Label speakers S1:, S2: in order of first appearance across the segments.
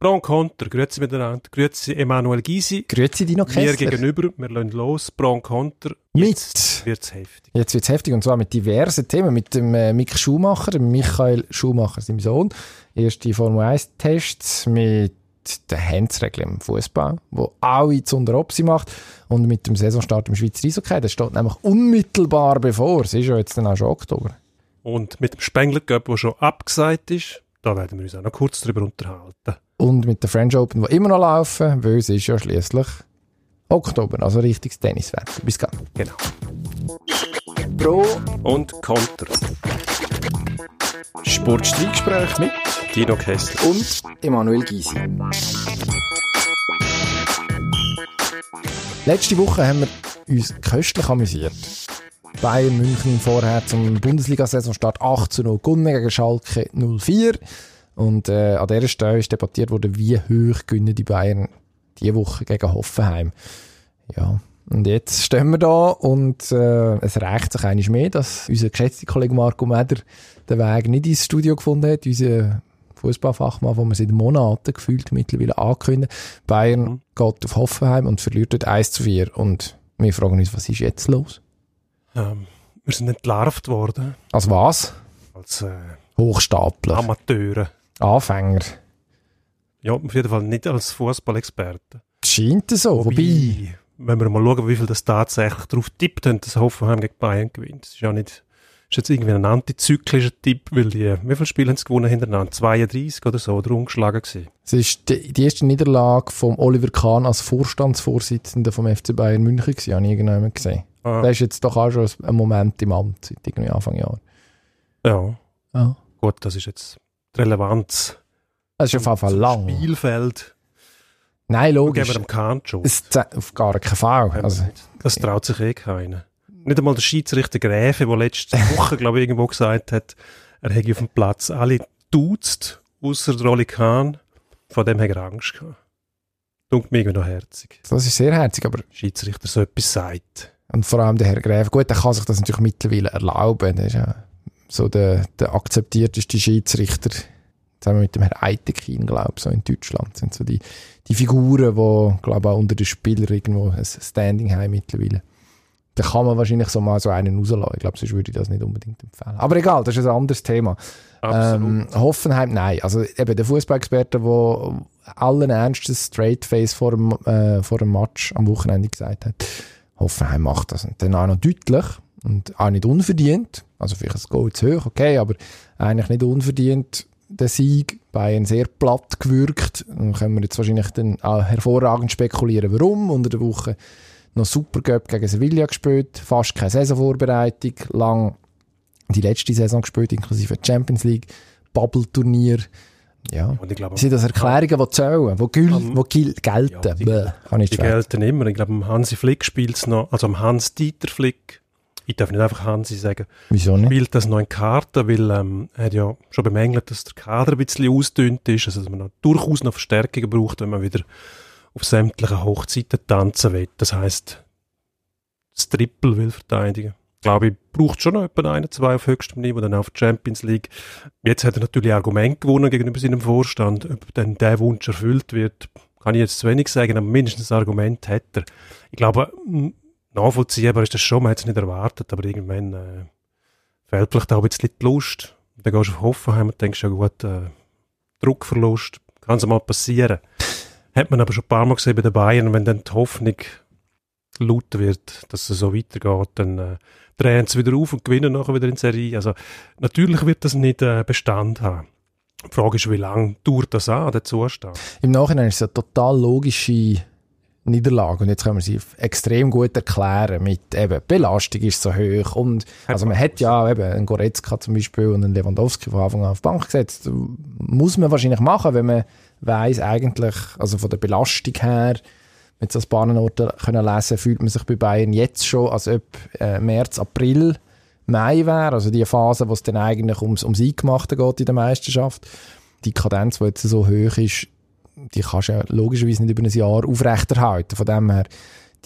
S1: Pro und Contra, grüezi miteinander, grüezi Emanuel Gysi.
S2: Grüezi Dino
S1: Mir
S2: Kessler.
S1: gegenüber, wir lassen los, Pro und Contra. Jetzt wird's heftig.
S2: Jetzt wird's heftig und zwar mit diversen Themen. Mit dem äh, Mick Schumacher, dem Michael Schumacher, seinem Sohn. Erste Formel 1 Tests mit den Handsregeln im Fußball, wo alle zu unter Opsi macht. Und mit dem Saisonstart im Schweizer Eishockey. Das steht nämlich unmittelbar bevor. Es ist ja jetzt dann auch schon Oktober.
S1: Und mit dem Spengler der schon abgesagt ist, da werden wir uns auch noch kurz drüber unterhalten.
S2: Und mit der French Open, die immer noch laufen, weil es ist ja schließlich Oktober, also richtiges Tenniswetter. Bis dann.
S1: Genau.
S2: Pro
S1: Und Contra.
S2: Sportstreitgespräch mit
S1: Dino Kessler.
S2: und Emanuel Gysi. Letzte Woche haben wir uns köstlich amüsiert. Bayern München vorher zum Bundesliga-Saisonstart 8 zu 0 gewonnen gegen Schalke 04. Und äh, an dieser Stelle ist debattiert worden, wie hoch gewinnen die Bayern diese Woche gegen Hoffenheim. Ja, und jetzt stehen wir da und äh, es reicht sich eigentlich mehr, dass unser geschätzter Kollege Marco Meder den Weg nicht ins Studio gefunden hat. Unser Fußballfachmann, den wir seit Monaten gefühlt mittlerweile ankündigen. Bayern
S1: Mhm.
S2: geht auf Hoffenheim und verliert dort 1 zu 4. Und wir fragen uns, was ist jetzt los?
S1: Ähm, wir sind entlarvt worden
S2: Als was?
S1: als äh,
S2: Hochstapler,
S1: Amateure.
S2: Anfänger.
S1: Ja, auf jeden Fall nicht als Fußballexperten.
S2: Scheint so. Wobei,
S1: wenn wir mal schauen, wie viel das tatsächlich darauf tippt haben, dass Hoffenheim gegen Bayern gewinnt. Das ist ja nicht, ist jetzt irgendwie ein antizyklischer Tipp, weil die, wie viele Spiele haben sie gewonnen hintereinander? 32 oder so, oder ungeschlagen gewesen.
S2: es ist die, die erste Niederlage von Oliver Kahn als Vorstandsvorsitzender vom FC Bayern München gewesen, habe ich irgendjemand gesehen.
S1: Ah,
S2: Der ist jetzt doch auch schon ein Moment im Amt, seit irgendwie Anfang Jahr.
S1: ja,
S2: Ja.
S1: gut, das ist jetzt Relevanz.
S2: Das ist auf jeden Fall lang.
S1: Spielfeld.
S2: Nein,
S1: Geben
S2: logisch.
S1: wir dem Kahn schon.
S2: Es auf gar keinen Fall. Also,
S1: Das traut sich eh keiner. Nicht einmal der Schiedsrichter Gräfe, der letzte Woche, glaube ich, irgendwo gesagt hat, er hätte auf dem Platz alle duzt, außer der Oli Kahn. Von dem hat er Angst gehabt. Dunkt mir irgendwie noch herzig.
S2: das ist sehr herzig, aber
S1: Schiedsrichter so etwas sagt.
S2: und vor allem der Herr Gräf, gut, der kann sich das natürlich mittlerweile erlauben. Der ist ja so der, der akzeptierteste Schiedsrichter, zusammen mit dem Herrn Eitekin, glaube ich, so in Deutschland. sind so die, die Figuren, die, glaube ich, auch unter den Spielern irgendwo ein Standing haben mittlerweile. Da kann man wahrscheinlich so mal so einen rauslassen. Ich glaube, sonst würde ich das nicht unbedingt empfehlen. Aber egal, das ist ein anderes Thema. Ähm, Hoffenheim, nein. Also eben der Fußballexperte, der allen Ernstes Straight Face vor dem, äh, vor dem Match am Wochenende gesagt hat, Hoffenheim macht das. Und dann auch noch deutlich und auch nicht unverdient. Also vielleicht ein Goal zu hoch, okay, aber eigentlich nicht unverdient der Sieg. Bayern sehr platt gewürgt. Dann können wir jetzt wahrscheinlich dann auch hervorragend spekulieren, warum. Unter der Woche noch Super gegen Sevilla gespielt, fast keine Saisonvorbereitung, lang die letzte Saison gespielt, inklusive Champions League, Bubble-Turnier. Ja.
S1: Und ich glaube,
S2: Sind das Erklärungen, die zählen, die, gül
S1: Am-
S2: die gelten?
S1: Ja, die-
S2: Bäh, kann ich
S1: die gelten immer. Ich glaube, am Hansi Flick spielt es noch, also am Hans-Dieter Flick, ich darf nicht einfach Hansi sagen,
S2: Wieso nicht?
S1: spielt das noch in Karten, weil ähm, er hat ja schon bemängelt, dass der Kader ein bisschen ausdünnt ist, also dass man noch, durchaus noch Verstärkungen braucht, wenn man wieder auf sämtlichen Hochzeiten tanzen will. Das heißt, das Triple will verteidigen. Ich glaube, ich braucht schon noch etwa einen, zwei auf höchstem Niveau, dann auf die Champions League. Jetzt hat er natürlich Argument gewonnen gegenüber seinem Vorstand. Ob dann der Wunsch erfüllt wird, kann ich jetzt zu wenig sagen, aber mindestens ein Argument hat er. Ich glaube, nachvollziehbar ist das schon, man hat es nicht erwartet, aber irgendwann äh, fehlt vielleicht auch ein bisschen die Lust. Dann gehst du auf Hoffenheim und denkst, ja gut, äh, Druckverlust, kann es mal passieren. Hat man aber schon ein paar Mal gesehen bei den Bayern, wenn dann die Hoffnung laut wird, dass es so weitergeht, dann äh, drehen sie wieder auf und gewinnen nachher wieder in Serie. Also natürlich wird das nicht äh, Bestand haben. Die Frage ist, wie lange dauert das an, der Zustand?
S2: Im Nachhinein ist es eine total logische Niederlage und jetzt können wir sie extrem gut erklären mit eben Belastung ist so hoch und also man hat ja eben einen Goretzka zum Beispiel und einen Lewandowski von Anfang an auf die Bank gesetzt. Muss man wahrscheinlich machen, wenn man weiß eigentlich, also von der Belastung her, mit so ein paar Orten können lesen, fühlt man sich bei Bayern jetzt schon, als ob äh, März, April, Mai wäre, also die Phase, wo es dann eigentlich ums, ums Eingemachte geht in der Meisterschaft. Die Kadenz, die jetzt so hoch ist, die kannst du ja logischerweise nicht über ein Jahr aufrechterhalten. Von dem her,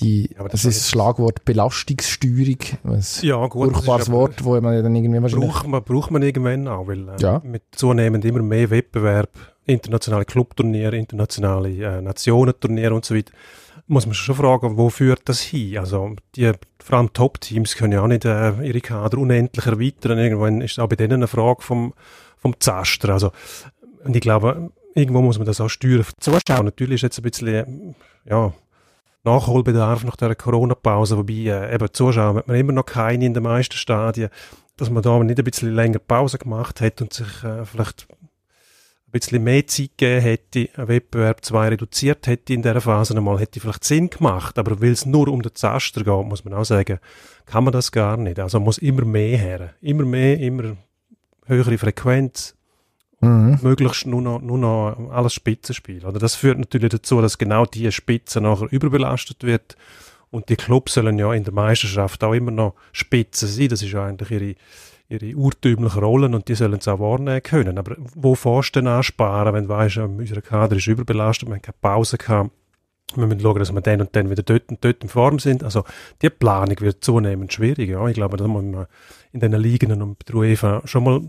S2: die,
S1: Ja,
S2: das,
S1: das
S2: ist das Schlagwort Belastungssteuerung, ein
S1: Ja, gut. das ist
S2: furchtbares Wort, wo man dann irgendwie wahrscheinlich...
S1: Braucht man, braucht man irgendwann auch, weil äh,
S2: Ja.
S1: mit zunehmend immer mehr Wettbewerb internationale Clubturniere, internationale äh, Nationenturniere und so weiter, muss man schon fragen, wo führt das hin? Also die, vor allem Top-Teams können ja auch nicht äh, ihre Kader unendlich erweitern. Irgendwann ist es auch bei denen eine Frage vom, vom Zaster. Also, und ich glaube, irgendwo muss man das auch steuern. Zuschauer natürlich ist jetzt ein bisschen, ja, Nachholbedarf nach der Corona-Pause, wobei äh, eben Zuschauer hat man immer noch keine in den meisten Stadien, dass man da nicht ein bisschen länger Pause gemacht hat und sich äh, vielleicht ein bisschen mehr Zeit gegeben hätte, einen Wettbewerb zwar reduziert hätte in dieser Phase einmal, hätte vielleicht Sinn gemacht, aber weil es nur um den Zaster geht, muss man auch sagen, kann man das gar nicht. Also muss immer mehr her. Immer mehr, immer höhere Frequenz, mhm. möglichst nur noch, nur noch alles Spitzenspiel. Oder das führt natürlich dazu, dass genau diese Spitze nachher überbelastet wird und die Clubs sollen ja in der Meisterschaft auch immer noch Spitze sein. Das ist ja eigentlich ihre ihre urtümliche Rollen und die sollen es auch wahrnehmen können. Aber wo fährst du denn ansparen, wenn du weißt, unser Kader ist überbelastet, wir haben keine Pause gehabt, wir müssen schauen, dass wir dann und dann wieder dort und dort in Form sind. Also die Planung wird zunehmend schwieriger. Ja. Ich glaube, da muss man in diesen Ligen und bei der UEFA schon mal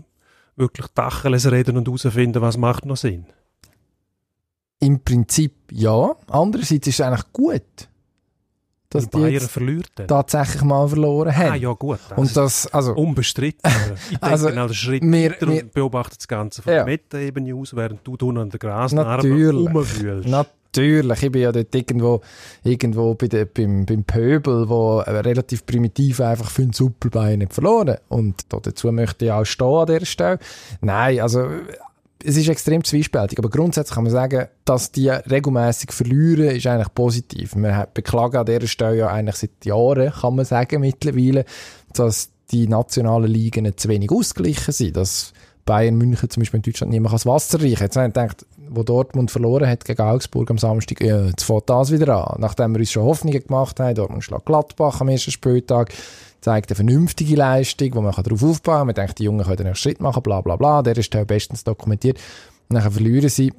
S1: wirklich Tacheles reden und herausfinden, was macht noch Sinn.
S2: Im Prinzip ja. Andererseits ist es eigentlich gut
S1: dass die Bayern verliert dann.
S2: tatsächlich mal verloren haben.
S1: Ah, ja, gut. Das
S2: und das, also,
S1: unbestritten. ich denke also, genau Schritt wir, wir, und beobachte das Ganze von ja. der Meta-Ebene aus, während du unten an der Grasnarbe rumwühlst.
S2: Natürlich, ich bin ja dort irgendwo, irgendwo bei der, beim, beim Pöbel, wo relativ primitiv einfach für den Superbein nicht verloren. Und dazu möchte ich auch stehen an dieser Stelle. Nein, also es ist extrem zwiespältig, aber grundsätzlich kann man sagen, dass die regelmäßig verlieren, ist eigentlich positiv. Wir beklagen an dieser Stelle ja eigentlich seit Jahren, kann man sagen, mittlerweile, dass die nationalen Ligen zu wenig ausgeglichen sind, dass Bayern München zum Beispiel in Deutschland mehr das Wasser reichen. Jetzt haben wir gedacht, wo Dortmund verloren hat gegen Augsburg am Samstag, ja, jetzt fängt das wieder an. Nachdem wir uns schon Hoffnungen gemacht haben, Dortmund schlägt Gladbach am ersten Spieltag, zeigt eine vernünftige Leistung, wo man darauf aufbauen kann. Man denkt, die Jungen können nächsten Schritt machen, bla bla bla. Der ist ja bestens dokumentiert. Und dann verlieren sie.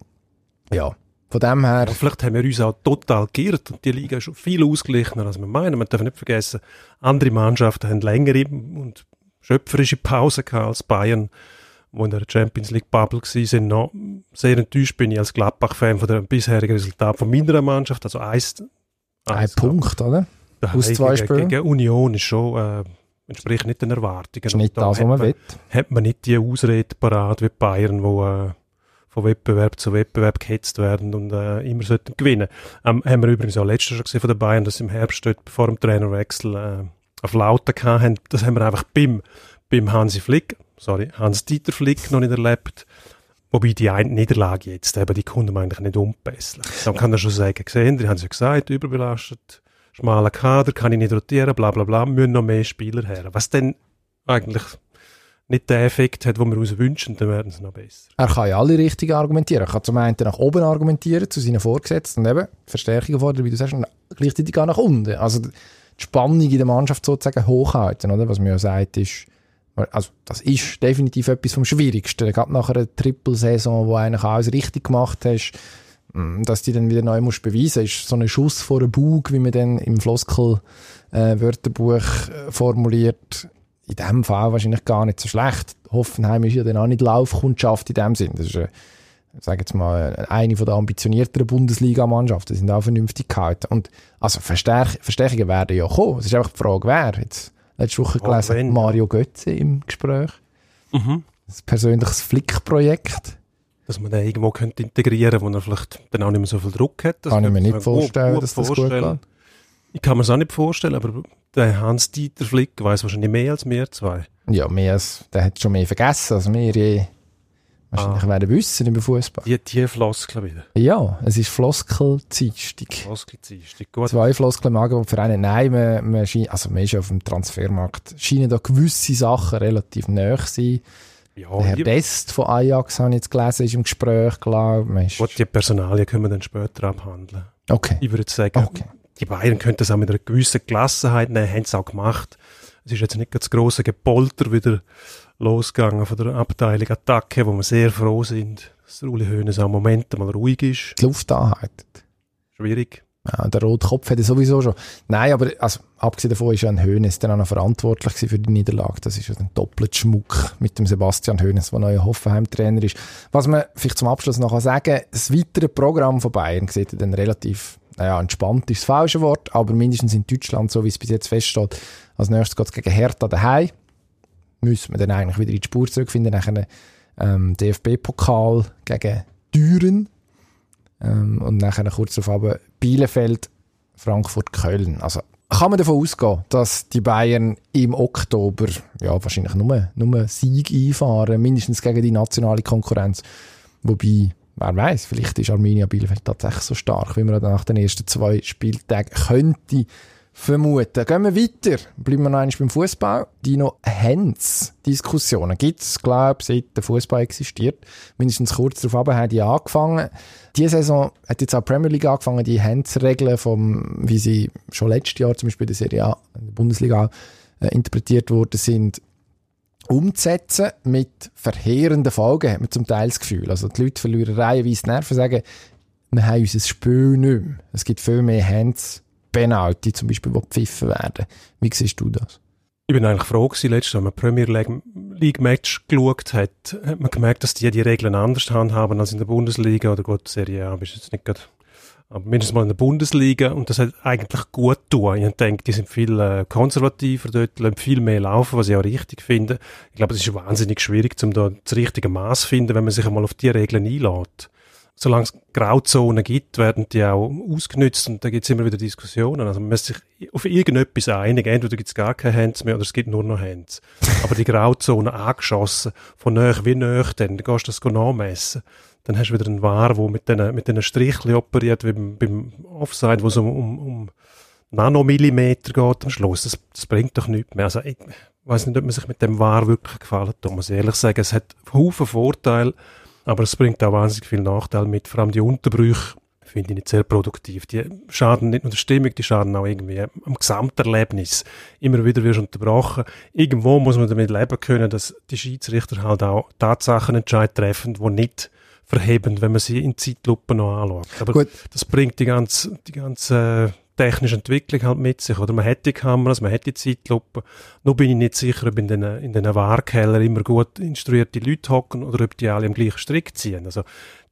S2: Ja, von dem her... Ja,
S1: vielleicht haben wir uns auch total geirrt und die Liga ist schon viel ausgeglichener, als wir meinen. Man darf nicht vergessen, andere Mannschaften haben längere und schöpferische Pause gehabt als Bayern, wo in der Champions League Bubble sind. Noch sehr enttäuscht bin ich als Gladbach-Fan von dem bisherigen Resultat von meiner Mannschaft. Also eins,
S2: ein Punkt, oder?
S1: Aus zwei Spielen? Gegen Union ist schon, äh, entspricht nicht den Erwartungen.
S2: Ist nicht das, was man will.
S1: Hat man nicht die Ausrede parat wie Bayern, wo äh, von Wettbewerb zu Wettbewerb gehetzt werden und äh, immer sollten gewinnen. Ähm, haben wir übrigens auch letztes schon gesehen von den Bayern, dass im Herbst dort vor dem Trainerwechsel äh, auf Lauten hatten. Das haben wir einfach beim, beim Hansi Flick, sorry, Hans-Dieter Flick noch nicht erlebt. Wobei die eine Niederlage jetzt, eben, die man eigentlich nicht umbesseln. Dann kann er schon sagen, gesehen, die haben es ja gesagt, überbelastet, schmaler Kader, kann ich nicht rotieren, bla bla bla, müssen noch mehr Spieler her. Was denn eigentlich nicht den Effekt hat, den wir uns wünschen, dann werden sie noch besser.
S2: Er kann ja alle richtig argumentieren. Er kann zum einen nach oben argumentieren, zu seinen Vorgesetzten, und eben Verstärkungen fordern, wie du sagst, und gleichzeitig auch nach unten. Also die Spannung in der Mannschaft sozusagen hochhalten, oder? Was man ja sagt, ist, also das ist definitiv etwas vom Schwierigsten. Gerade nach einer Triple-Saison, wo eigentlich alles richtig gemacht hast, Mm, dass die dann wieder neu musst beweisen ist so ein Schuss vor den Bug, wie man dann im Floskel-Wörterbuch äh, formuliert, in dem Fall wahrscheinlich gar nicht so schlecht. Hoffenheim ist ja dann auch nicht Laufkundschaft in dem Sinn. Das ist, äh, sage jetzt mal, eine von der ambitionierteren Bundesliga-Mannschaften. Die sind auch vernünftig gehalten. Und, also, Verstärk Verstärkungen werden ja kommen. Es ist einfach die Frage, wer. Jetzt, letzte Woche gelesen, Mario Götze im Gespräch. Mhm. Das persönliches Flick-Projekt
S1: dass man den irgendwo könnte integrieren könnte, wo er vielleicht dann auch nicht mehr so viel Druck hat.
S2: Das kann ich mir nicht vorstellen, gut, gut dass das vorstellen. gut geht.
S1: Ich kann mir es auch nicht vorstellen, aber der Hans-Dieter Flick weiß wahrscheinlich mehr als wir zwei.
S2: Ja, mehr als, der hat schon mehr vergessen als wir je wahrscheinlich ah. werden wissen im Fußball.
S1: Die, die Floskel wieder.
S2: Ja, es ist Floskel-Dienstag.
S1: Floskel-Dienstag, gut.
S2: Zwei Floskel im Angebot für einen. Nein, man, man scheint, also man ist auf dem Transfermarkt, scheinen da gewisse Sachen relativ nahe sein. Ja, der Herr Best von Ajax, habe ich jetzt gelesen, ist im Gespräch, glaube ich.
S1: Die Personalien können wir dann später abhandeln.
S2: Okay.
S1: Ich würde sagen, okay. die Bayern könnten das auch mit einer gewissen Gelassenheit nehmen, haben es auch gemacht. Es ist jetzt nicht das große Gepolter wieder losgegangen von der Abteilung Attacke, wo wir sehr froh sind, dass der Uli Hoeneß am Moment mal ruhig ist.
S2: Die Luft anhaltet.
S1: Schwierig.
S2: Ja, der rote Kopf hätte sowieso schon. Nein, aber also, abgesehen davon ist ja ein Hönes dann auch noch verantwortlich für die Niederlage. Das ist ja ein doppelt Schmuck mit dem Sebastian Hönes, der neuer Hoffenheim-Trainer ist. Was man vielleicht zum Abschluss noch sagen kann, das weitere Programm von Bayern sieht dann relativ, naja, entspannt ist das falsche Wort, aber mindestens in Deutschland, so wie es bis jetzt feststeht, als nächstes geht es gegen Hertha daheim. Müssen wir dann eigentlich wieder in die Spur zurückfinden, nach einem ähm, DFB-Pokal gegen Düren ähm, und nachher kurz darauf Bielefeld, Frankfurt, Köln. Also kann man davon ausgehen, dass die Bayern im Oktober ja, wahrscheinlich nur, nur Sieg einfahren, mindestens gegen die nationale Konkurrenz. Wobei, wer weiß, vielleicht ist Arminia Bielefeld tatsächlich so stark, wie man nach den ersten zwei Spieltagen könnte vermuten. Gehen wir weiter. Bleiben wir noch einmal beim Fußball. Dino Hens Diskussionen gibt es, glaube ich, seit der Fußball existiert. Mindestens kurz darauf haben die angefangen. Diese Saison hat jetzt auch die Premier League angefangen, die Hens-Regeln, wie sie schon letztes Jahr zum Beispiel in der Serie A, in der Bundesliga äh, interpretiert worden sind, umzusetzen mit verheerenden Folgen, hat man zum Teil das Gefühl. Also die Leute verlieren reihenweise Nerven, sagen, wir haben unser Spiel nicht mehr. Es gibt viel mehr Hands Penalty zum Beispiel, die gepfiffen werden. Wie siehst du das?
S1: Ich bin eigentlich froh gewesen, letztes Mal, man Premier League Match geschaut hat, hat man gemerkt, dass die die Regeln anders handhaben als in der Bundesliga oder gut, Serie A, bist jetzt nicht gerade, aber mindestens mal in der Bundesliga und das hat eigentlich gut tun. Ich denke, die sind viel äh, konservativer dort, lassen viel mehr laufen, was ich auch richtig finde. Ich glaube, es ist wahnsinnig schwierig, um da das richtige Maß zu finden, wenn man sich einmal auf die Regeln einlädt solange es Grauzonen gibt, werden die auch ausgenützt und da gibt es immer wieder Diskussionen. Also man muss sich auf irgendetwas einigen. Entweder gibt es gar keine Hands mehr oder es gibt nur noch Hands. Aber die Grauzonen angeschossen, von näher wie näher, dann gehst du das nachmessen. Dann hast du wieder einen War, der mit diesen mit Strichchen operiert, wie beim, beim Offside, wo es um, um, um Nanomillimeter geht am Schluss. Das, das bringt doch nichts mehr. Also ich weiß nicht, ob man sich mit dem War wirklich gefallen tut, muss ich ehrlich sagen. Es hat Haufen Vorteile, aber es bringt auch wahnsinnig viel Nachteil mit. Vor allem die Unterbrüche finde ich nicht sehr produktiv. Die schaden nicht nur der Stimmung, die schaden auch irgendwie am Gesamterlebnis. Immer wieder wirst du unterbrochen. Irgendwo muss man damit leben können, dass die Schiedsrichter halt auch Tatsachenentscheid treffen, die nicht verheben, wenn man sie in Zeitlupe noch anschaut. Aber Gut. das bringt die ganze, die ganze technische Entwicklung halt mit sich. Oder man hätte Kameras, man hätte Zeitlupe. Nur bin ich nicht sicher, ob in den, in den Wahrkeller immer gut instruierte Leute hocken oder ob die alle am gleichen Strick ziehen. Also,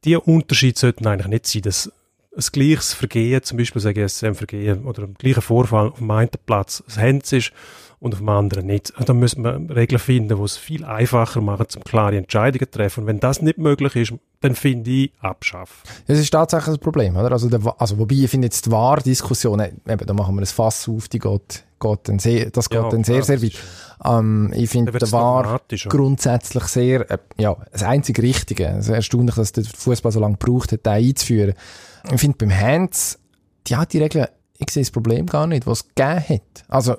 S1: die Unterschiede sollten eigentlich nicht sein, dass ein gleiches Vergehen, zum Beispiel ein Vergehen oder ein gleicher Vorfall auf dem einen Platz ein Hands ist und auf dem anderen nicht. Also, da müssen wir Regeln finden, die es viel einfacher machen, zum klare Entscheidungen zu treffen. Und wenn das nicht möglich ist, dann finde ich abschaffen.
S2: Das ist tatsächlich ein Problem, oder? Also, der, also wobei ich finde jetzt die Wahrdiskussion, eben, da machen wir ein Fass auf, die geht, geht dann sehr, das geht ja, dann sehr, sehr weit. Ähm, ich finde der War grundsätzlich sehr, äh, ja, das einzig Richtige. Es ist erstaunlich, dass der Fußball so lange gebraucht hat, den einzuführen. Ich finde beim Hands, die hat die Regeln, ich sehe das Problem gar nicht, was es gegeben hat. Also,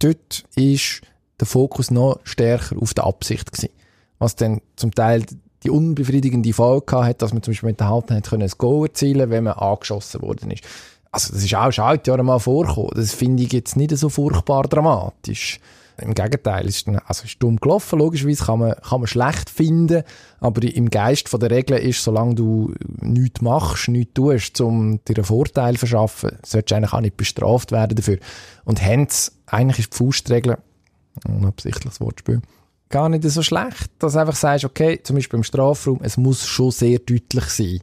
S2: dort ist der Fokus noch stärker auf der Absicht gewesen. Was dann zum Teil die unbefriedigende Folge hat, dass man zum Beispiel mit der Halten hat können ein Goal erzielen, wenn man angeschossen worden ist. Also das ist auch schon alte Jahre mal vorgekommen. Das finde ich jetzt nicht so furchtbar dramatisch. Im Gegenteil, es ist, also ist dumm gelaufen, logischerweise kann man, kann man schlecht finden, aber im Geist von der Regeln ist, solange du nichts machst, nichts tust, um dir einen Vorteil zu verschaffen, solltest du eigentlich auch nicht bestraft werden dafür. Und hence, eigentlich ist die Faustregel, unabsichtliches Wortspiel, gar nicht so schlecht, dass du einfach sagst, okay, zum Beispiel im Strafraum, es muss schon sehr deutlich sein,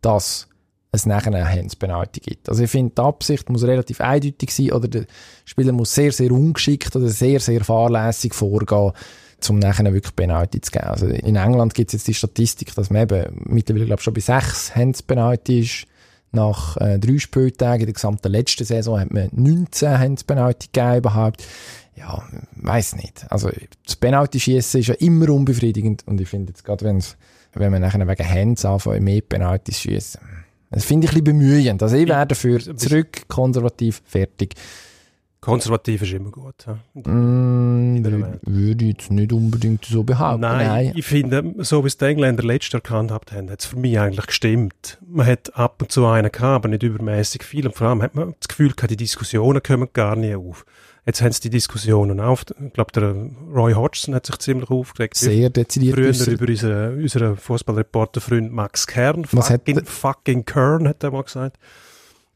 S2: dass es nachher eine Hands-Penalty gibt. Also ich finde, die Absicht muss relativ eindeutig sein oder der Spieler muss sehr, sehr ungeschickt oder sehr, sehr fahrlässig vorgehen, um nachher wirklich Penalty zu geben. Also in England gibt es jetzt die Statistik, dass man eben mittlerweile, glaube schon bei sechs Hands-Penalty ist. Nach äh, drei Spieltagen in der gesamten letzten Saison hat man 19 Hands-Penalty gegeben überhaupt. Ja, weiß nicht. Also das Penalty-Schießen ist ja immer unbefriedigend und ich finde jetzt gerade, wenn man nachher wegen Hands anfängt, mehr Penalty schießen das finde ich ein bisschen bemühend. Also ich wäre dafür zurück, konservativ, fertig.
S1: Konservativ ist immer gut. Ja.
S2: Mm, würde ich jetzt nicht unbedingt so behaupten.
S1: Nein, Nein. ich finde, so wie es die Engländer letztes Jahr gehandhabt haben, hat es für mich eigentlich gestimmt. Man hat ab und zu einen gehabt, aber nicht übermäßig viel. Und vor allem hat man das Gefühl gehabt, die Diskussionen kommen gar nicht auf. Jetzt haben sie die Diskussionen auf. Ich glaube, der Roy Hodgson hat sich ziemlich aufgeregt.
S2: Sehr dezidiert.
S1: Früher über unseren, unseren Fußballreporter-Freund Max Kern. Was fucking, hat fucking Kern, hat er mal gesagt.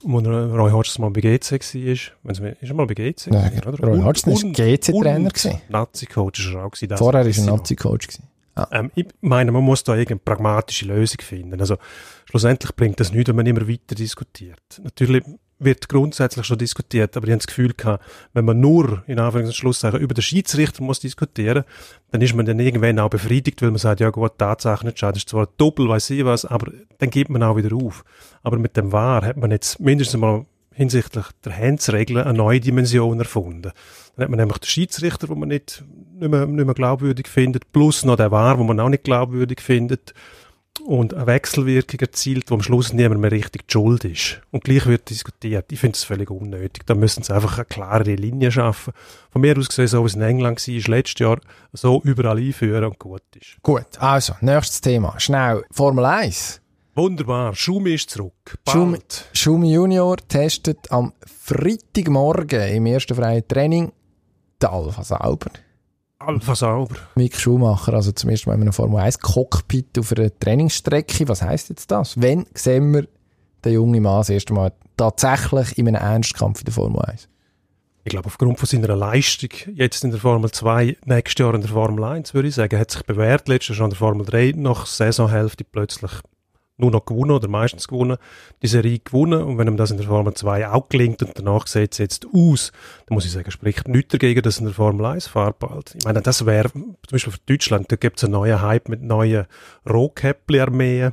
S1: wo Roy Hodgson mal bei GC war. Ist er mal bei GC?
S2: Nein, oder? Roy Hodgson war GC-Trainer.
S1: Nazi-Coach war er auch. Gewesen,
S2: Vorher war er Nazi-Coach.
S1: Ah. Ähm, ich meine, man muss da irgendeine pragmatische Lösung finden. Also schlussendlich bringt das nichts, wenn man immer weiter diskutiert. Natürlich wird grundsätzlich schon diskutiert, aber ich habe das Gefühl gehabt, wenn man nur, in Anführungs- und Schlusszeichen, über den Schiedsrichter muss diskutieren, dann ist man dann irgendwann auch befriedigt, weil man sagt, ja gut, Tatsache nicht schade, ist zwar doppelt, weiß ich was, aber dann gibt man auch wieder auf. Aber mit dem Wahr hat man jetzt mindestens mal hinsichtlich der Handsregeln eine neue Dimension erfunden. Dann hat man nämlich den Schiedsrichter, wo man nicht, nicht, mehr, nicht mehr glaubwürdig findet, plus noch den Wahr, wo man auch nicht glaubwürdig findet und eine Wechselwirkung erzielt, wo am Schluss niemand mehr richtig Schuld ist. Und gleich wird diskutiert. Ich finde es völlig unnötig. Da müssen sie einfach eine klare Linie schaffen. Von mir aus gesehen, so wie es in England war, letztes Jahr so überall einführen und gut ist.
S2: Gut, also, nächstes Thema. Schnell, Formel 1.
S1: Wunderbar, Schumi ist zurück.
S2: Schumi, Schumi Junior testet am Freitagmorgen im ersten freien Training die Alpha Sauber.
S1: Alpha Sauber.
S2: Mick Schumacher, also zum ersten Mal in einem Formel 1 Cockpit auf einer Trainingsstrecke. Was heisst jetzt das? Wenn sehen wir den jungen Mann das erste Mal tatsächlich in einem Ernstkampf in der Formel 1?
S1: Ich glaube, aufgrund von seiner Leistung jetzt in der Formel 2, nächstes Jahr in der Formel 1, würde ich sagen, hat sich bewährt. Letztes Jahr schon in der Formel 3, nach Saisonhälfte plötzlich nur noch gewonnen oder meistens gewonnen, die Serie gewonnen. Und wenn ihm das in der Formel 2 auch gelingt und danach sieht es jetzt aus, dann muss ich sagen, spricht nichts dagegen, dass in der Formel 1 fahrt bald. Ich meine, das wäre zum Beispiel für Deutschland, da gibt es einen neuen Hype mit neuen Rohkäppli-Armeen.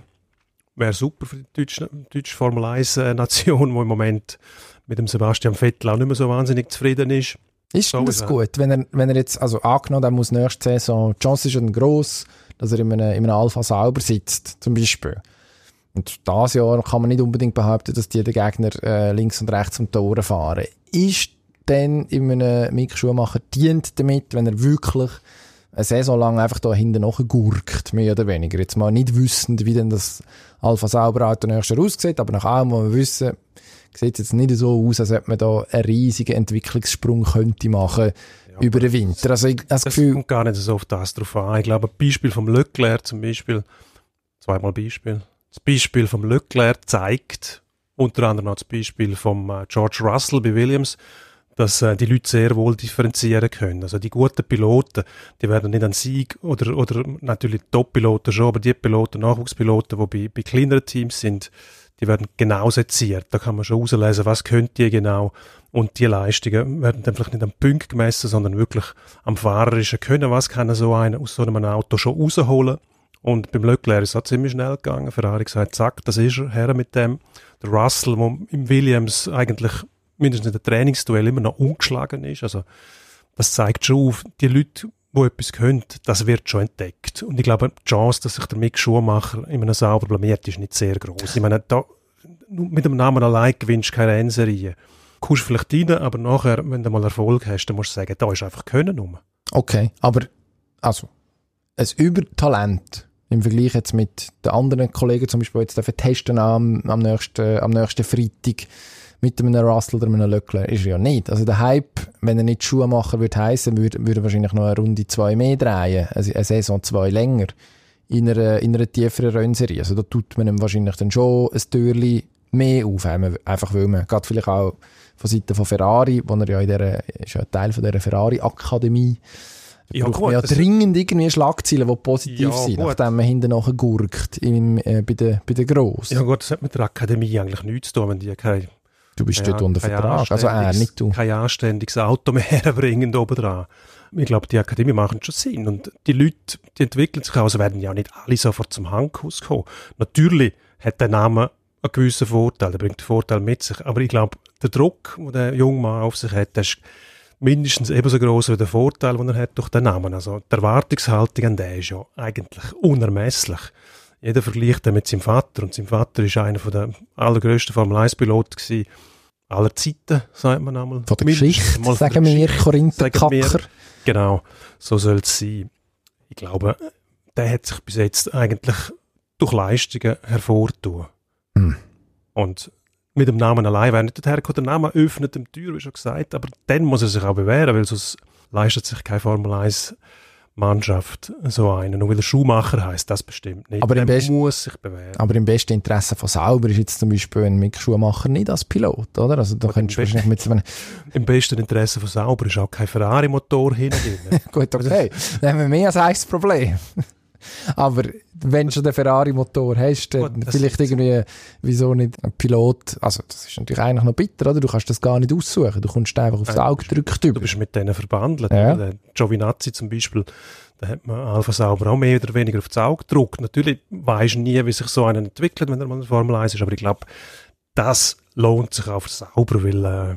S1: Wäre super für die deutsche, deutsche Formel 1-Nation, die im Moment mit dem Sebastian Vettel auch nicht mehr so wahnsinnig zufrieden ist.
S2: Ist so das gut, wenn er, wenn er jetzt, also angenommen, er muss nächste Saison, die Chance ist schon gross, dass er in einem, in einem Alpha sauber sitzt, zum Beispiel. Und dieses Jahr kann man nicht unbedingt behaupten, dass die den Gegner äh, links und rechts um Tore fahren. Ist denn in einem Mick Schumacher dient damit, wenn er wirklich eine Saison lang einfach da hinten gurkt, mehr oder weniger. Jetzt mal nicht wissend, wie denn das Alpha Sauber Auto nächstes Jahr aussieht, aber nach allem, was wir wissen, sieht es jetzt nicht so aus, als ob man da einen riesigen Entwicklungssprung könnte machen ja, über den Winter. Also ich das,
S1: das Gefühl... kommt gar nicht so auf das drauf an. Ich glaube, ein Beispiel vom Leclerc zum Beispiel, zweimal Beispiel, das Beispiel vom Leclerc zeigt, unter anderem auch das Beispiel vom äh, George Russell bei Williams, dass äh, die Leute sehr wohl differenzieren können. Also die guten Piloten, die werden nicht an Sieg oder, oder natürlich Top-Piloten schon, aber die Piloten, Nachwuchspiloten, die bei, bei kleineren Teams sind, die werden genau seziert. Da kann man schon auslesen, was könnt ihr genau. Und die Leistungen werden dann vielleicht nicht am Punkt gemessen, sondern wirklich am fahrerischen Können. Was kann so einer aus so einem Auto schon rausholen? Und beim Leclerc ist es auch ziemlich schnell gegangen. Ferrari gesagt, zack, das ist er, her mit dem. Der Russell, der im Williams eigentlich mindestens in der Trainingsduell immer noch ungeschlagen ist. Also, das zeigt schon auf, die Leute, die etwas können, das wird schon entdeckt. Und ich glaube, die Chance, dass sich der Mick Schumacher in einem sauber blamiert, ist nicht sehr groß. Ich meine, da, mit dem Namen allein gewinnst du keine Rennserie. Kommst vielleicht rein, aber nachher, wenn du mal Erfolg hast, dann musst du sagen, da ist einfach Können rum.
S2: Okay, aber, also, ein Übertalent im Vergleich jetzt mit den anderen Kollegen, zum Beispiel jetzt testen am, am, nächsten, am nächsten Freitag mit einem Russell oder einem Löckler, ist ja nicht. Also der Hype, wenn er nicht Schuhmacher würde heißen, würde, würde wahrscheinlich noch eine Runde zwei mehr drehen, also eine Saison zwei länger in einer, in einer tieferen Rennserie. Also da tut man ihm wahrscheinlich dann schon ein Türchen mehr auf, einfach weil man, gerade vielleicht auch von Seiten von Ferrari, wo er ja in der, ist ja Teil von dieser Ferrari-Akademie, ja, braucht gut, ja dringend irgendwie Schlagzeilen, die positiv ja, sind, gut. nachdem man hinten nachher gurkt im, äh, bei den bei der Grossen.
S1: Ja gut, das hat mit der Akademie eigentlich nichts zu tun, wenn die keine...
S2: Du bist dort unter Vertrag, also er, nicht du.
S1: Kein anständiges Auto mehr herbringen oben dran. Ich glaube, die Akademie machen schon Sinn. Und die Leute, die entwickeln sich auch, also werden ja nicht alle sofort zum Handkuss kommen. Natürlich hat der Name einen gewissen Vorteil, der bringt einen Vorteil mit sich. Aber ich glaube, der Druck, den der junge Mann auf sich hat, der ist mindestens ebenso groß wie der Vorteil, den er hat durch den Namen. Also die Erwartungshaltung an den ist ja eigentlich unermesslich. Jeder vergleicht ihn mit seinem Vater und sein Vater ist einer der allergrößten Formel-1-Piloten aller Zeiten, sagt man einmal.
S2: Von der Geschichte, mal sagen wir, Korinther Kacker.
S1: Genau, so soll es sein. Ich glaube, der hat sich bis jetzt eigentlich durch Leistungen hervortun. Hm. Und mit dem Namen allein wäre nicht dorthin Der Name öffnet dem Tür, wie schon gesagt, aber dann muss er sich auch bewähren, weil sonst leistet sich kein Formel 1 Mannschaft so einen. Nur weil er Schuhmacher heißt, das bestimmt nicht.
S2: Aber im, best
S1: muss sich bewähren.
S2: aber im besten Interesse von Sauber ist jetzt zum Beispiel ein Mick Schumacher nicht als Pilot, oder? Also da könntest du
S1: im
S2: wahrscheinlich mit so einem,
S1: Im besten Interesse von Sauber ist auch kein Ferrari-Motor hinten drin.
S2: gut, okay, dann haben wir mehr als ein Problem. aber wenn du schon den Ferrari-Motor hast, dann
S1: Gut,
S2: vielleicht irgendwie, wieso nicht ein Pilot, also das ist natürlich eigentlich noch bitter, oder? Du kannst das gar nicht aussuchen, du kommst einfach aufs
S1: Nein,
S2: Auge gedrückt
S1: Du
S2: über.
S1: bist mit denen verbandelt.
S2: Ja.
S1: Der Giovinazzi zum Beispiel, da hat man Alpha Sauber auch mehr oder weniger auf das Auge gedruckt. Natürlich du nie, wie sich so einer entwickelt, wenn er mal in der Formel 1 ist, aber ich glaube, das lohnt sich auch für Sauber, weil äh,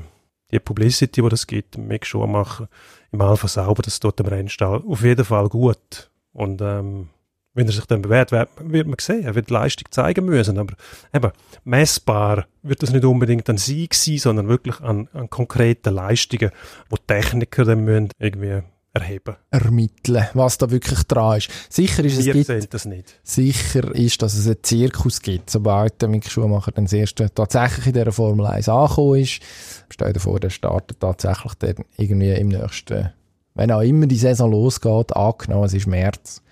S1: die Publicity, die das gibt, Mick Schumacher im Alpha Sauber, das tut dem Rennstall auf jeden Fall gut. Und ähm, wenn er sich dann bewährt, wird, man sehen, er wird Leistung zeigen müssen. Aber eben, messbar wird das nicht unbedingt an Sieg sein, sondern wirklich an, an konkreten Leistungen, wo die Techniker dann müssen irgendwie erheben
S2: Ermitteln, was da wirklich dran ist. Sicher ist es
S1: Wir
S2: gibt,
S1: sehen das nicht.
S2: sicher ist, dass es einen Zirkus gibt, sobald der Mick Schumacher dann das erste tatsächlich in dieser Formel 1 angekommen ist. Stell dir vor, der startet tatsächlich dann irgendwie im nächsten, wenn auch immer die Saison losgeht, angenommen, es ist März,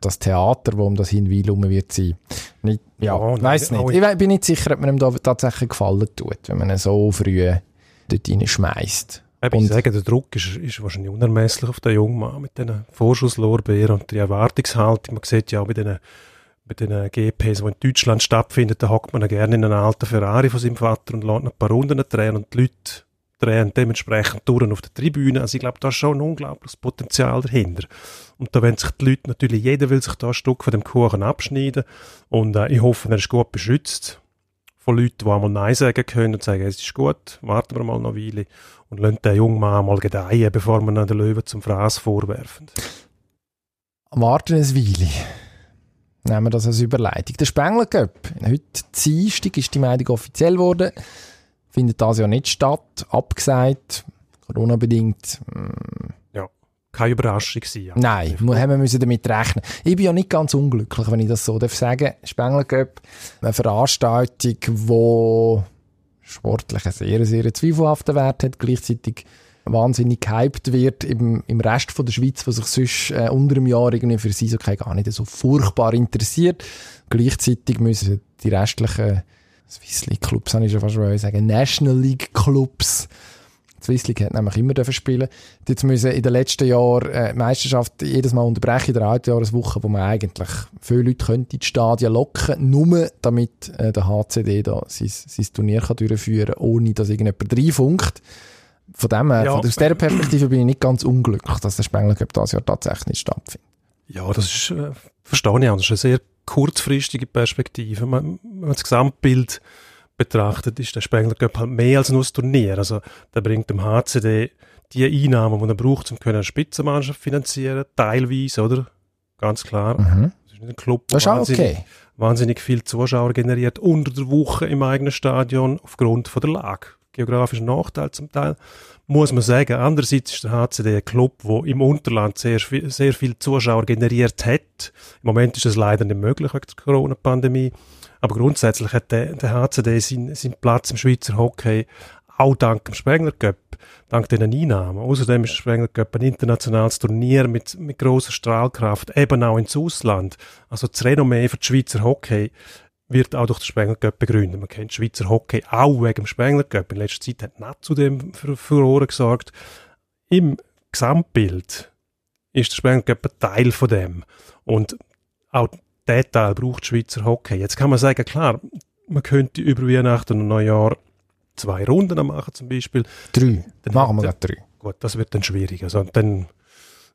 S2: das Theater, wo um das Hinweil rum wird sein. Nicht, ja, ich weiss
S1: nein,
S2: nicht.
S1: auch
S2: Ich we- bin nicht sicher, ob man ihm da tatsächlich gefallen tut, wenn man ihn so früh dort Und-
S1: ich sage, der Druck ist, ist wahrscheinlich unermesslich auf den jungen Mann mit diesen Vorschusslorbeeren und der Erwartungshaltung. Man sieht ja auch bei diesen, bei den GPs, die in Deutschland stattfinden, da hockt man ja gerne in einen alten Ferrari von seinem Vater und lässt ein paar Runden drehen und die Leute drehen dementsprechend durch auf der Tribüne. Also ich glaube, da ist schon ein unglaubliches Potenzial dahinter. Und da wollen sich die Leute natürlich, jeder will sich da ein Stück von dem Kuchen abschneiden und äh, ich hoffe, er ist gut beschützt von Leuten, die einmal Nein sagen können und sagen, es ist gut, warten wir mal noch eine Weile und lassen den jungen Mann mal gedeihen, bevor wir den Löwen zum Fraß vorwerfen.
S2: Warten ein Weile. Nehmen wir das als Überleitung. Der Spengler Cup. Heute Dienstag ist die Meldung offiziell geworden. Findet das ja nicht statt. Abgesagt. Corona-bedingt. mm,
S1: Keine Überraschung sein. ja.
S2: Nein, wir haben müssen damit rechnen. Ich bin ja nicht ganz unglücklich, wenn ich das so darf sagen. Spengler Cup, eine Veranstaltung, die sportlich einen sehr, sehr zweifelhaften Wert hat, gleichzeitig wahnsinnig gehypt wird im, im Rest von der Schweiz, was sich sonst äh, unter dem Jahr irgendwie für Eishockey gar nicht so furchtbar interessiert. Gleichzeitig müssen die restlichen Swiss League Clubs, habe ich schon fast wollen sagen, National League Clubs, die Swiss League hat nämlich immer dürfen spielen. Die Jetzt müssen in den letzten Jahren äh, die Meisterschaft jedes Mal unterbrechen in der Altjahreswoche, wo man eigentlich viele Leute könnte in die Stadien locken, nur damit äh, der HCD da sein, sein Turnier kann durchführen kann, ohne dass irgendjemand reinfunkt. Von dem her,
S1: Ja.
S2: von, aus dieser Perspektive bin ich nicht ganz unglücklich, dass der Spengler Cup dieses Jahr tatsächlich nicht stattfindet.
S1: Ja, das ist, äh, verstehe ich auch, das ist eine sehr kurzfristige Perspektive. Wenn man, das Gesamtbild betrachtet, ist der Spengler Cup halt mehr als nur ein Turnier. Also, der bringt dem HCD die Einnahmen, die er braucht, um eine Spitzenmannschaft zu finanzieren, teilweise, oder? Ganz klar.
S2: Mhm.
S1: Das ist nicht ein Club,
S2: Das ist
S1: wahnsinnig,
S2: okay.
S1: wahnsinnig viel Zuschauer generiert unter der Woche im eigenen Stadion aufgrund von der Lage. Geografischer Nachteil zum Teil, muss man sagen. Andererseits ist der HCD ein Club, der im Unterland sehr, viel- sehr viel Zuschauer generiert hat. Im Moment ist das leider nicht möglich wegen der Corona-Pandemie. Aber grundsätzlich hat der, der HCD seinen, seinen Platz im Schweizer Hockey auch dank dem Spengler Cup, dank diesen Einnahmen. Außerdem ist der Spengler Cup ein internationales Turnier mit, mit grosser Strahlkraft, eben auch ins Ausland. Also das Renommee für die Schweizer Hockey wird auch durch den Spengler Cup begründet. Man kennt Schweizer Hockey auch wegen dem Spengler Cup. In letzter Zeit hat nicht zu dem für Furore gesorgt. Im Gesamtbild ist der Spengler Cup ein Teil von dem. Und auch der Teil braucht Schweizer Hockey. Jetzt kann man sagen, klar, man könnte über Weihnachten und Neujahr zwei Runden machen zum Beispiel.
S2: Drei.
S1: Dann
S2: Machen wir gerade drei.
S1: Gut, das wird dann schwierig. Also, dann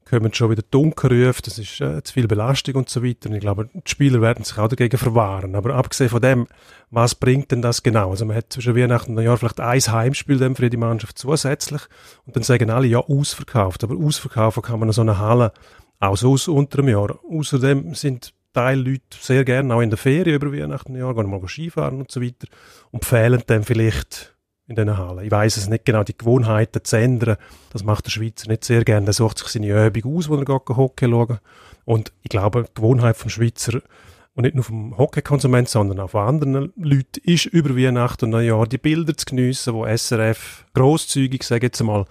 S1: kommen schon wieder Dunkelrufe, das ist äh, zu viel Belastung und so weiter. Und ich glaube, die Spieler werden sich auch dagegen verwahren. Aber abgesehen von dem, was bringt denn das genau? Also man hat zwischen Weihnachten und Neujahr vielleicht ein Heimspiel dann für die Mannschaft zusätzlich und dann sagen alle, ja, ausverkauft. Aber ausverkaufen kann man so eine Halle auch aus unter dem Jahr. Außerdem sind Teilleute sehr gerne auch in der Ferien über Weihnachten und Neujahr, gehen mal Skifahren und so weiter und fehlen dann vielleicht in diesen Hallen. Ich weiß es nicht genau, die Gewohnheiten zu ändern, das macht der Schweizer nicht sehr gerne. Der sucht sich seine Übung aus, wo er geht Hockey schauen. Und ich glaube, die Gewohnheit vom Schweizer und nicht nur vom Hockey-Konsument, sondern auch von anderen Leuten, ist über Weihnachten und Neujahr die Bilder zu geniessen, die SRF grosszügig, sage ich jetzt mal,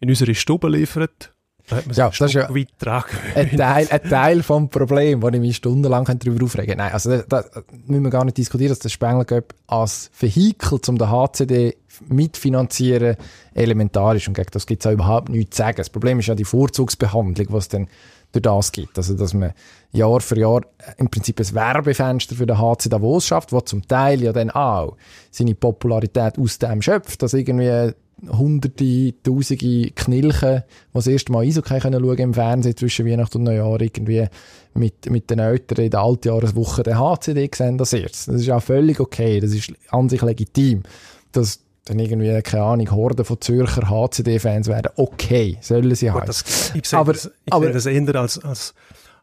S1: in unsere Stube liefert. Da hat man
S2: Ja, das ist ja ein Teil, ein Teil vom Problem, wo ich mich stundenlang darüber aufregen. Nein, also da, da müssen wir gar nicht diskutieren, dass der Spengler als Vehikel, um den HCD mitfinanzieren, elementar ist. Und gegen das gibt es auch überhaupt nichts zu sagen. Das Problem ist ja die Vorzugsbehandlung, was dann durch das gibt. Also, dass man Jahr für Jahr im Prinzip ein Werbefenster für den HC Davos schafft, wo zum Teil ja dann auch seine Popularität aus dem schöpft, dass irgendwie hunderte, tausende Knilchen, die das erste Mal Eishockey können schauen im Fernsehen zwischen Weihnachten und Neujahr irgendwie mit, mit den Eltern in der Altjahreswoche den HCD sehen als erstes. Das ist auch völlig okay, das ist an sich legitim. Dass dann irgendwie, keine Ahnung, Horden von Zürcher HCD-Fans werden, okay, sollen sie haben.
S1: das, ich sehe
S2: Aber-
S1: das,
S2: aber-
S1: das eher als, als,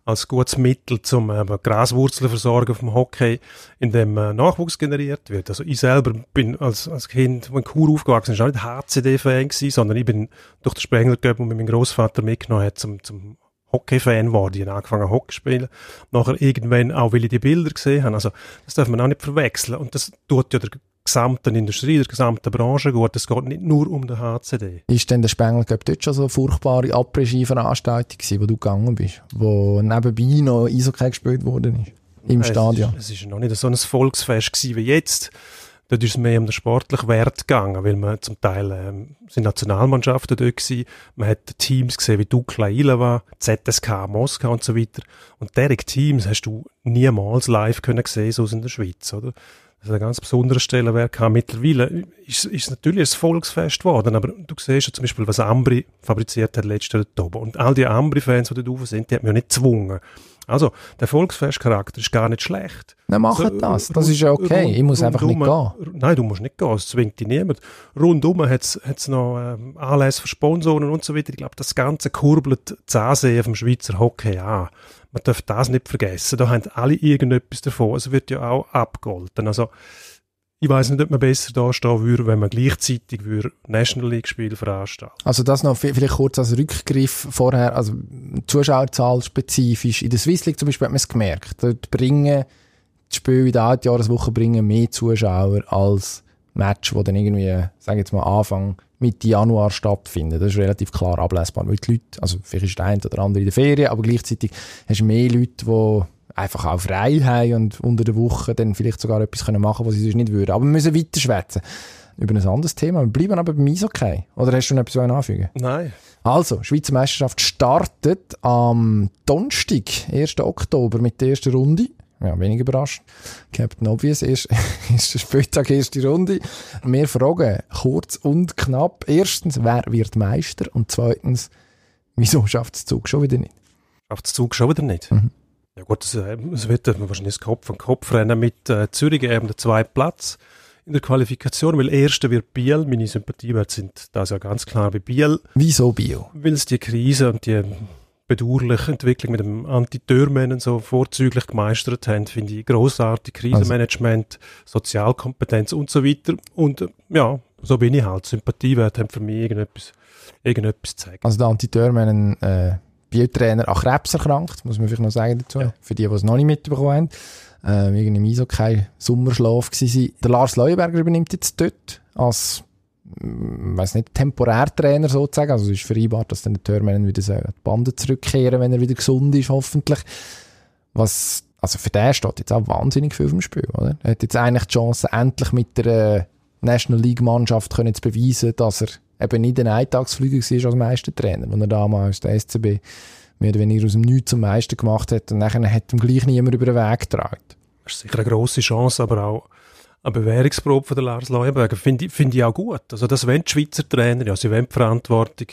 S1: als gutes Mittel zum äh, Graswurzeln versorgen vom Hockey, in dem äh, Nachwuchs generiert wird. Also ich selber bin als, als Kind, wo in Chur aufgewachsen ist, auch nicht HCD-Fan gewesen, sondern ich bin durch den Spengler Cup, wo mich mein Großvater mitgenommen hat, zum, zum Hockey-Fan geworden. Ich habe angefangen Hockey zu spielen. Nachher irgendwann auch, weil ich die Bilder gesehen habe. Also das darf man auch nicht verwechseln. Und das tut ja der gesamten Industrie, der gesamten Branche gut. Es geht nicht nur um den HCD.
S2: Ist denn der Spengler Cup dort schon so eine furchtbare Après-Ski-Veranstaltung gewesen, wo du gegangen bist? Wo nebenbei noch Eishockey gespielt worden ist? Im
S1: Nein,
S2: Stadion?
S1: Es ist noch nicht so ein Volksfest gewesen wie jetzt. Dort ist es mehr um den sportlichen Wert gegangen, weil man zum Teil ähm, sind Nationalmannschaften dort gewesen. Man hat Teams gesehen wie Dukla Ilava, ZSK Moskau und so weiter. Und derige Teams hast du niemals live können sehen, so aus in der Schweiz, oder? Das hat einen ganz besonderen Stellenwert gehabt. Mittlerweile ist, ist es natürlich ein Volksfest geworden, aber du siehst ja zum Beispiel, was Ambri fabriziert hat dort oben. Und all die Ambri-Fans, die dort oben sind, die hat man ja nicht gezwungen. Also, der Volksfestcharakter ist gar nicht schlecht.
S2: Dann macht
S1: So,
S2: das. Das
S1: rund-
S2: ist ja okay.
S1: rund-
S2: ich muss einfach nicht gehen.
S1: Nein, du musst nicht gehen, es zwingt dich niemand. Rundum hat es noch ähm, Anlässe für Sponsoren und so weiter. Ich glaube, das Ganze kurbelt das Ansehen vom Schweizer Hockey an. Man darf das nicht vergessen. Da haben alle irgendetwas davon. Es wird ja auch abgolten. Also, ich weiß nicht, ob man besser da stehen würde, wenn man gleichzeitig würde National League Spiel veranstalten.
S2: Also das noch vi- vielleicht kurz als Rückgriff vorher, also Zuschauerzahl spezifisch. In der Swiss League zum Beispiel hat man es gemerkt. Dort bringen die Spiele in der Altjahreswoche bringen mehr Zuschauer als Match, die dann irgendwie, sagen jetzt mal Anfang Mitte Januar stattfinden. Das ist relativ klar ablesbar, weil die Leute, also vielleicht ist der eine oder andere in der Ferien, aber gleichzeitig hast du mehr Leute, die einfach auch frei haben und unter der Woche dann vielleicht sogar etwas können machen, was sie sonst nicht würden. Aber wir müssen weiter schwätzen über ein anderes Thema. Wir bleiben aber beim Eishockey. Oder hast du noch etwas anfügen?
S1: Nein.
S2: Also, Schweizer Meisterschaft startet am Donnerstag, 1. Oktober, mit der ersten Runde. Ja, wenig überraschend. Captain Obvious, erst, erster Spieltag, erste Runde. Wir fragen kurz und knapp. Erstens, wer wird Meister? Und zweitens, wieso schafft es Zug schon wieder nicht?
S1: Auf den Zug schon wieder nicht.
S2: Mhm.
S1: Ja gut, es, äh, es wird äh, wahrscheinlich das Kopf an Kopf rennen mit äh, Zürich eben der zweite Platz in der Qualifikation, weil Erster wird Biel. Meine Sympathiewerte sind da ja ganz klar bei Biel,
S2: Wieso Bio?
S1: weil es die Krise und die bedauerliche Entwicklung mit dem Anti-Türmännen so vorzüglich gemeistert haben, finde ich großartig. Krisenmanagement, Sozialkompetenz und so weiter. Und äh, ja, so bin ich halt. Sympathiewerte haben für mich irgendetwas, irgendetwas sagen.
S2: Also der Antitörmann, ein äh, Biotrainer an Krebs erkrankt, muss man vielleicht noch sagen dazu,
S1: Ja.
S2: für die, die es noch nicht mitbekommen haben. Äh, wegen dem Eishockey Sommerschlaf gewesen. Der Lars Leuenberger übernimmt jetzt dort als weiß nicht, Temporärtrainer sozusagen. Also es ist vereinbart, dass dann der Törmann wieder so die Bande zurückkehren, wenn er wieder gesund ist, hoffentlich. Was, also für den steht jetzt auch wahnsinnig viel dem Spiel, oder? Er hat jetzt eigentlich die Chance, endlich mit der äh, National League Mannschaft können zu beweisen, dass er eben nicht ein Eintagsflüger war als Meistertrainer, wenn er damals der SCB mehr oder weniger aus dem Nichts zum Meister gemacht hat und nachher hat ihm gleich niemand über den Weg getragen.
S1: Das ist sicher eine grosse Chance, aber auch eine Bewährungsprobe von der Lars Leuenberger. Finde ich, finde ich auch gut. Also das wollen die Schweizer Trainer, ja, sie wollen die Verantwortung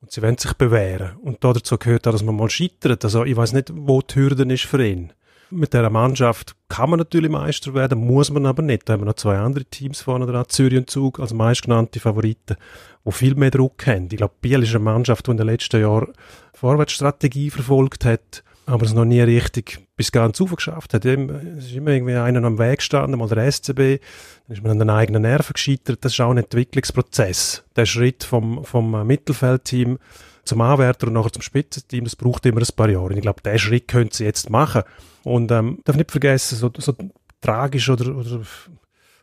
S1: und sie wollen sich bewähren. Und da dazu gehört auch, dass man mal scheitert. Also ich weiß nicht, wo die Hürden ist für ihn. Mit dieser Mannschaft kann man natürlich Meister werden, muss man aber nicht. Da haben wir noch zwei andere Teams vorne dran, Zürich und Zug als meistgenannte Favoriten, die viel mehr Druck haben. Ich glaube, Biel ist eine Mannschaft, die in den letzten Jahren Vorwärtsstrategie verfolgt hat, aber es noch nie richtig bis ganz rauf geschafft hat. Es ist immer irgendwie einer am Weg gestanden, mal der SCB, dann ist man an den eigenen Nerven gescheitert. Das ist auch ein Entwicklungsprozess. Der Schritt vom, vom Mittelfeldteam zum Anwärter und nachher zum Spitzenteam, das braucht immer ein paar Jahre. Und ich glaube, diesen Schritt können sie jetzt machen. Und ähm, darf nicht vergessen, so, so tragisch oder, oder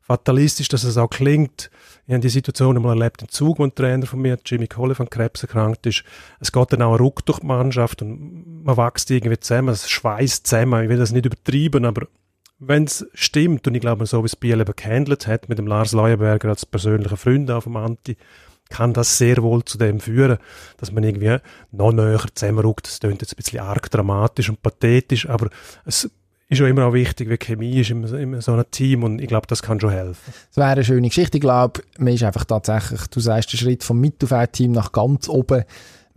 S1: fatalistisch, dass es auch klingt. Ich habe die Situation einmal erlebt im Zug, wo ein Trainer von mir, Jimmy Colle von Krebs erkrankt ist. Es geht dann auch ein Ruck durch die Mannschaft und man wächst irgendwie zusammen, es schweißt zusammen. Ich will das nicht übertreiben, aber wenn es stimmt, und ich glaube, so wie es Biel eben gehandelt hat, mit dem Lars Leuenberger als persönlicher Freund auf dem Anti, kann das sehr wohl zu dem führen, dass man irgendwie noch näher zusammenrückt. Das klingt jetzt ein bisschen arg dramatisch und pathetisch, aber es ist ja immer auch wichtig, wie Chemie ist in, so einem Team und ich glaube, das kann schon helfen.
S2: Das wäre eine schöne Geschichte. Ich glaube, man ist einfach tatsächlich, du sagst, der Schritt vom Mittelfeldteam nach ganz oben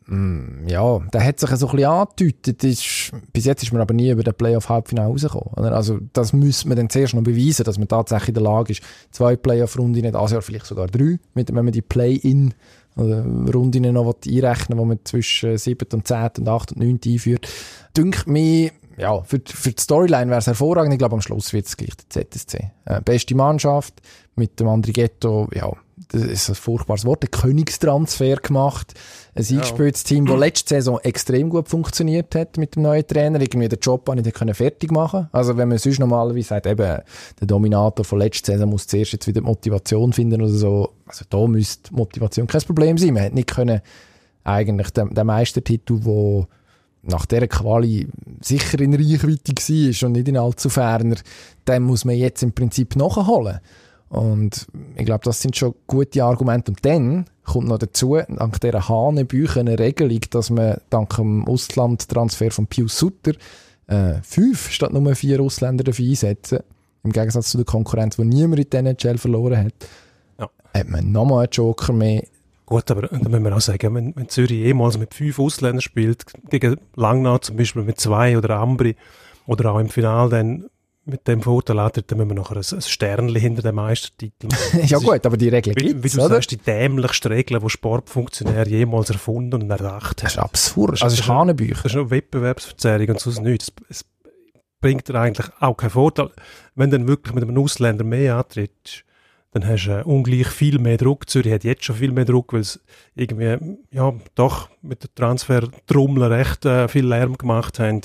S2: Mm, ja, der hat sich so ein bisschen angedeutet. Ist, bis jetzt ist man aber nie über den Playoff-Halbfinale rausgekommen. Also, das müsste man dann zuerst noch beweisen, dass man tatsächlich in der Lage ist, zwei Playoff-Runden, nicht also vielleicht sogar drei, wenn man die Play-In Runden noch einrechnen wo man zwischen 7. und 10. und 8. und 9. einführt. Dünkt mir, ja, für, für die Storyline wäre es hervorragend. Ich glaube, am Schluss wird es gleich der ZSC. Äh, beste Mannschaft mit dem Andrighetto, ja, das ist ein furchtbares Wort, ein Königstransfer gemacht. Ein ja. eingespieltes Team, das letzte Saison extrem gut funktioniert hat mit dem neuen Trainer. Irgendwie den Job nicht können fertig machen Also wenn man sonst normalerweise sagt, eben, der Dominator von letzter Saison muss zuerst jetzt wieder Motivation finden oder so. Also da müsste Motivation kein Problem sein. Man hat nicht können eigentlich den, den Meistertitel, der nach dieser Quali sicher in Reichweite war und nicht in allzu ferner, den muss man jetzt im Prinzip nachholen. Und ich glaube, das sind schon gute Argumente. Und dann kommt noch dazu, dank dieser Hanebüchen eine Regelung, dass man dank dem Auslandtransfer von Pius Sutter äh, fünf statt nur vier Ausländer dafür einsetzen. Im Gegensatz zu der Konkurrenz, die niemand in den NHL verloren hat. Ja. Hat man nochmal einen Joker mehr.
S1: Gut, aber da müssen wir auch sagen, wenn, wenn Zürich jemals mit fünf Ausländern spielt, gegen Langnau zum Beispiel mit zwei oder Ambri, oder auch im Finale dann mit dem Vorteil auch, dann müssen wir noch ein, ein Sternchen hinter dem Meistertitel
S2: Ja gut, aber die Regel gibt
S1: Wie, wie du oder? sagst, die dämlichste Regel, die Sportfunktionär jemals erfunden und erdacht
S2: hat. Das ist absurd. Das, also, ist Hanebücher.
S1: Das ist eine Wettbewerbsverzerrung und sonst nichts. Es, bringt dir eigentlich auch keinen Vorteil. Wenn du dann wirklich mit einem Ausländer mehr antrittst, dann hast du ungleich viel mehr Druck. Zürich hat jetzt schon viel mehr Druck, weil es irgendwie, ja, doch mit der Transfer-Trommel recht äh, viel Lärm gemacht haben.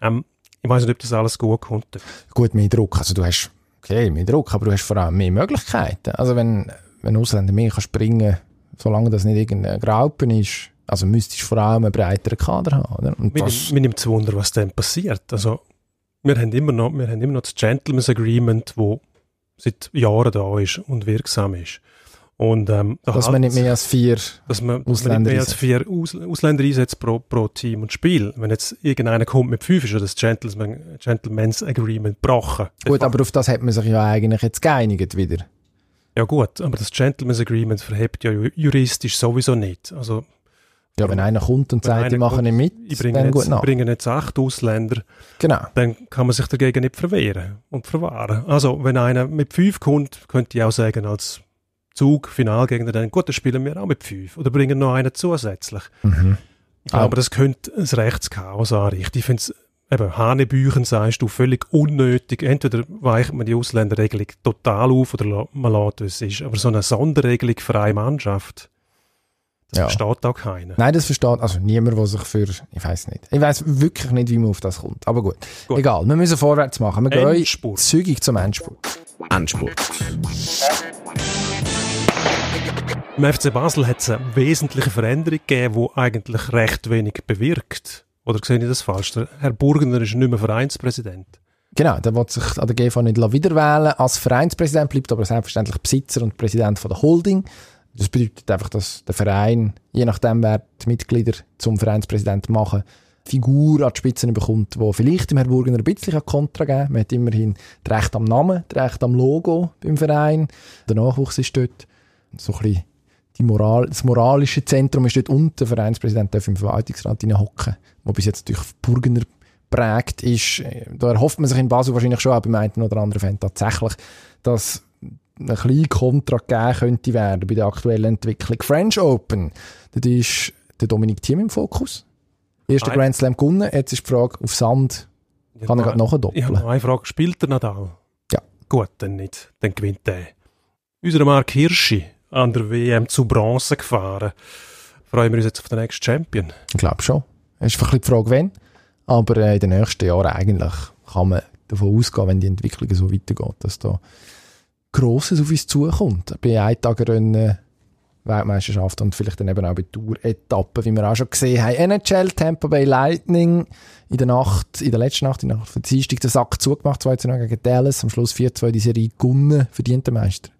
S1: Ähm, ich weiß nicht, ob das alles gut kommt.
S2: Gut, mehr Druck. Also du hast, okay, mehr Druck, aber du hast vor allem mehr Möglichkeiten. Also wenn, wenn Ausländer mehr kann springen solange das nicht irgendein Graupen ist, also müsstest du vor allem einen breiteren Kader haben. Oder?
S1: Und mir, mir nimmt es Wunder, was dann passiert. Also wir haben immer noch, wir haben immer noch das Gentleman's Agreement, wo seit Jahren da ist und wirksam ist. Und, ähm,
S2: da dass man nicht mehr als vier
S1: dass man, Ausländer nicht mehr als vier Aus Ausländer einsetzt pro, pro Team und Spiel. Wenn jetzt irgendeiner kommt mit fünf, ist ja das Gentleman, Gentleman's Agreement gebrochen.
S2: Gut, aber auf das hat man sich ja eigentlich jetzt geeinigt wieder.
S1: Ja gut, aber das Gentleman's Agreement verhebt ja juristisch sowieso nicht. Also,
S2: ja, wenn einer kommt und sagt, die machen nicht mit,
S1: ich bringe dann jetzt, gut nach. bringen jetzt acht Ausländer,
S2: genau.
S1: dann kann man sich dagegen nicht verwehren und verwahren. Also, wenn einer mit fünf kommt, könnte ich auch sagen, als Zug, Finalgegner, dann gut, dann spielen wir auch mit fünf oder bringen noch einen zusätzlich. Mhm. Ich glaube, ah. das könnte ein Rechtschaos anrichten. Ich finde es, eben, Hanebüchen sagst du, völlig unnötig. Entweder weicht man die Ausländerregelung total auf oder man lässt es ist. Aber so eine Sonderregelung für eine Mannschaft, das ja. versteht auch keiner.
S2: Nein, das versteht also niemand, der sich für, ich weiß nicht. Ich weiß wirklich nicht, wie man auf das kommt. Aber gut. gut. Egal, wir müssen vorwärts machen. Wir Endspurt. gehen zügig zum Endspurt.
S3: Endspurt.
S1: Im FC Basel hat es eine wesentliche Veränderung gegeben, die eigentlich recht wenig bewirkt. Oder sehe ich das falsch? Der Herr Burgener ist nicht mehr Vereinspräsident.
S2: Genau, der wird sich an der GV nicht wiederwählen als Vereinspräsident, bleibt aber selbstverständlich Besitzer und Präsident von der Holding. Das bedeutet einfach, dass der Verein, je nachdem, wer die Mitglieder zum Vereinspräsident machen, Figur an die Spitze bekommt, die vielleicht dem Herrn Burgener ein bisschen Kontra geben kann. Man hat immerhin das Recht am Namen, das Recht am Logo beim Verein. Der Nachwuchs ist dort. So ein bisschen die Moral, das moralische Zentrum ist dort unten. Der Vereinspräsident darf im Verwaltungsrat hocken, wo bis jetzt durch Burgener prägt ist. Da erhofft man sich in Basel wahrscheinlich schon auch beim einen oder anderen Fan tatsächlich, dass ein kleiner Kontra geben könnte werden bei der aktuellen Entwicklung. French Open, das ist der Dominik Thiem im Fokus. Erster Nein. Grand Slam gewonnen, jetzt ist die Frage auf Sand, kann er gerade nachher doppeln?
S1: Ich habe noch eine Frage, spielt er Nadal?
S2: Ja.
S1: Gut, dann nicht, dann gewinnt er. Unser Mark Hirschi, an der WM zu Bronze gefahren. Freuen wir uns jetzt auf den nächsten Champion?
S2: Ich glaube schon. Es ist einfach die Frage, wann. Aber äh, in den nächsten Jahren eigentlich kann man davon ausgehen, wenn die Entwicklung so weitergeht, dass da Grosses auf uns zukommt. Bei Eintagerennen, Weltmeisterschaft und vielleicht dann eben auch bei Tour-Etappen, wie wir auch schon gesehen haben. NHL, Tampa Bay Lightning, in der Nacht, in der letzten Nacht, in der Nacht von Dienstag, den Sack zugemacht, 2 gegen Dallas, am Schluss 4-2 die Serie gewonnen, verdienter Meister.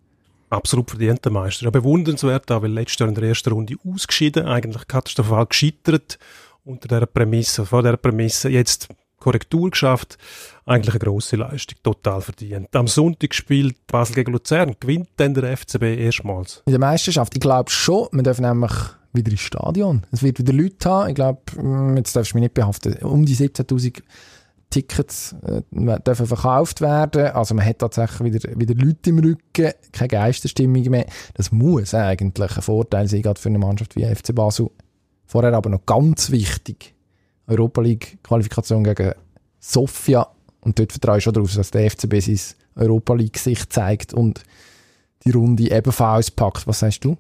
S1: Absolut verdienter Meister. Ja, bewundernswert, auch, weil letztes Jahr in der ersten Runde ausgeschieden, eigentlich katastrophal gescheitert unter dieser Prämisse, vor dieser Prämisse, jetzt Korrektur geschafft. Eigentlich eine grosse Leistung, total verdient. Am Sonntag spielt Basel gegen Luzern, gewinnt dann der FCB erstmals.
S2: In der Meisterschaft, ich glaube schon, wir dürfen nämlich wieder ins Stadion. Es wird wieder Leute haben, ich glaube, mm, jetzt darfst du mich nicht behaften, um die 17'000 Tickets äh, dürfen verkauft werden. Also man hat tatsächlich wieder, wieder Leute im Rücken, keine Geisterstimmung mehr. Das muss eigentlich ein Vorteil sein, gerade für eine Mannschaft wie FC Basel. Vorher aber noch ganz wichtig, Europa League Qualifikation gegen Sofia. Und dort vertraue ich schon darauf, dass der FCB sein Europa League Gesicht zeigt und die Runde ebenfalls packt. Was sagst du?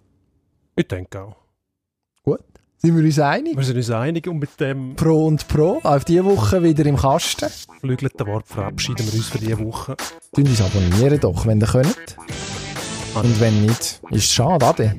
S1: Ich denke auch.
S2: Gut. Sind wir uns einig?
S1: Wir sind uns einig und mit dem
S2: Pro und Pro auf diese Woche wieder im Kasten.
S1: flügelten Wort verabschieden wir uns für diese Woche.
S2: Tun uns abonnieren doch, wenn ihr könnt. Und wenn nicht, ist es schade, Ade.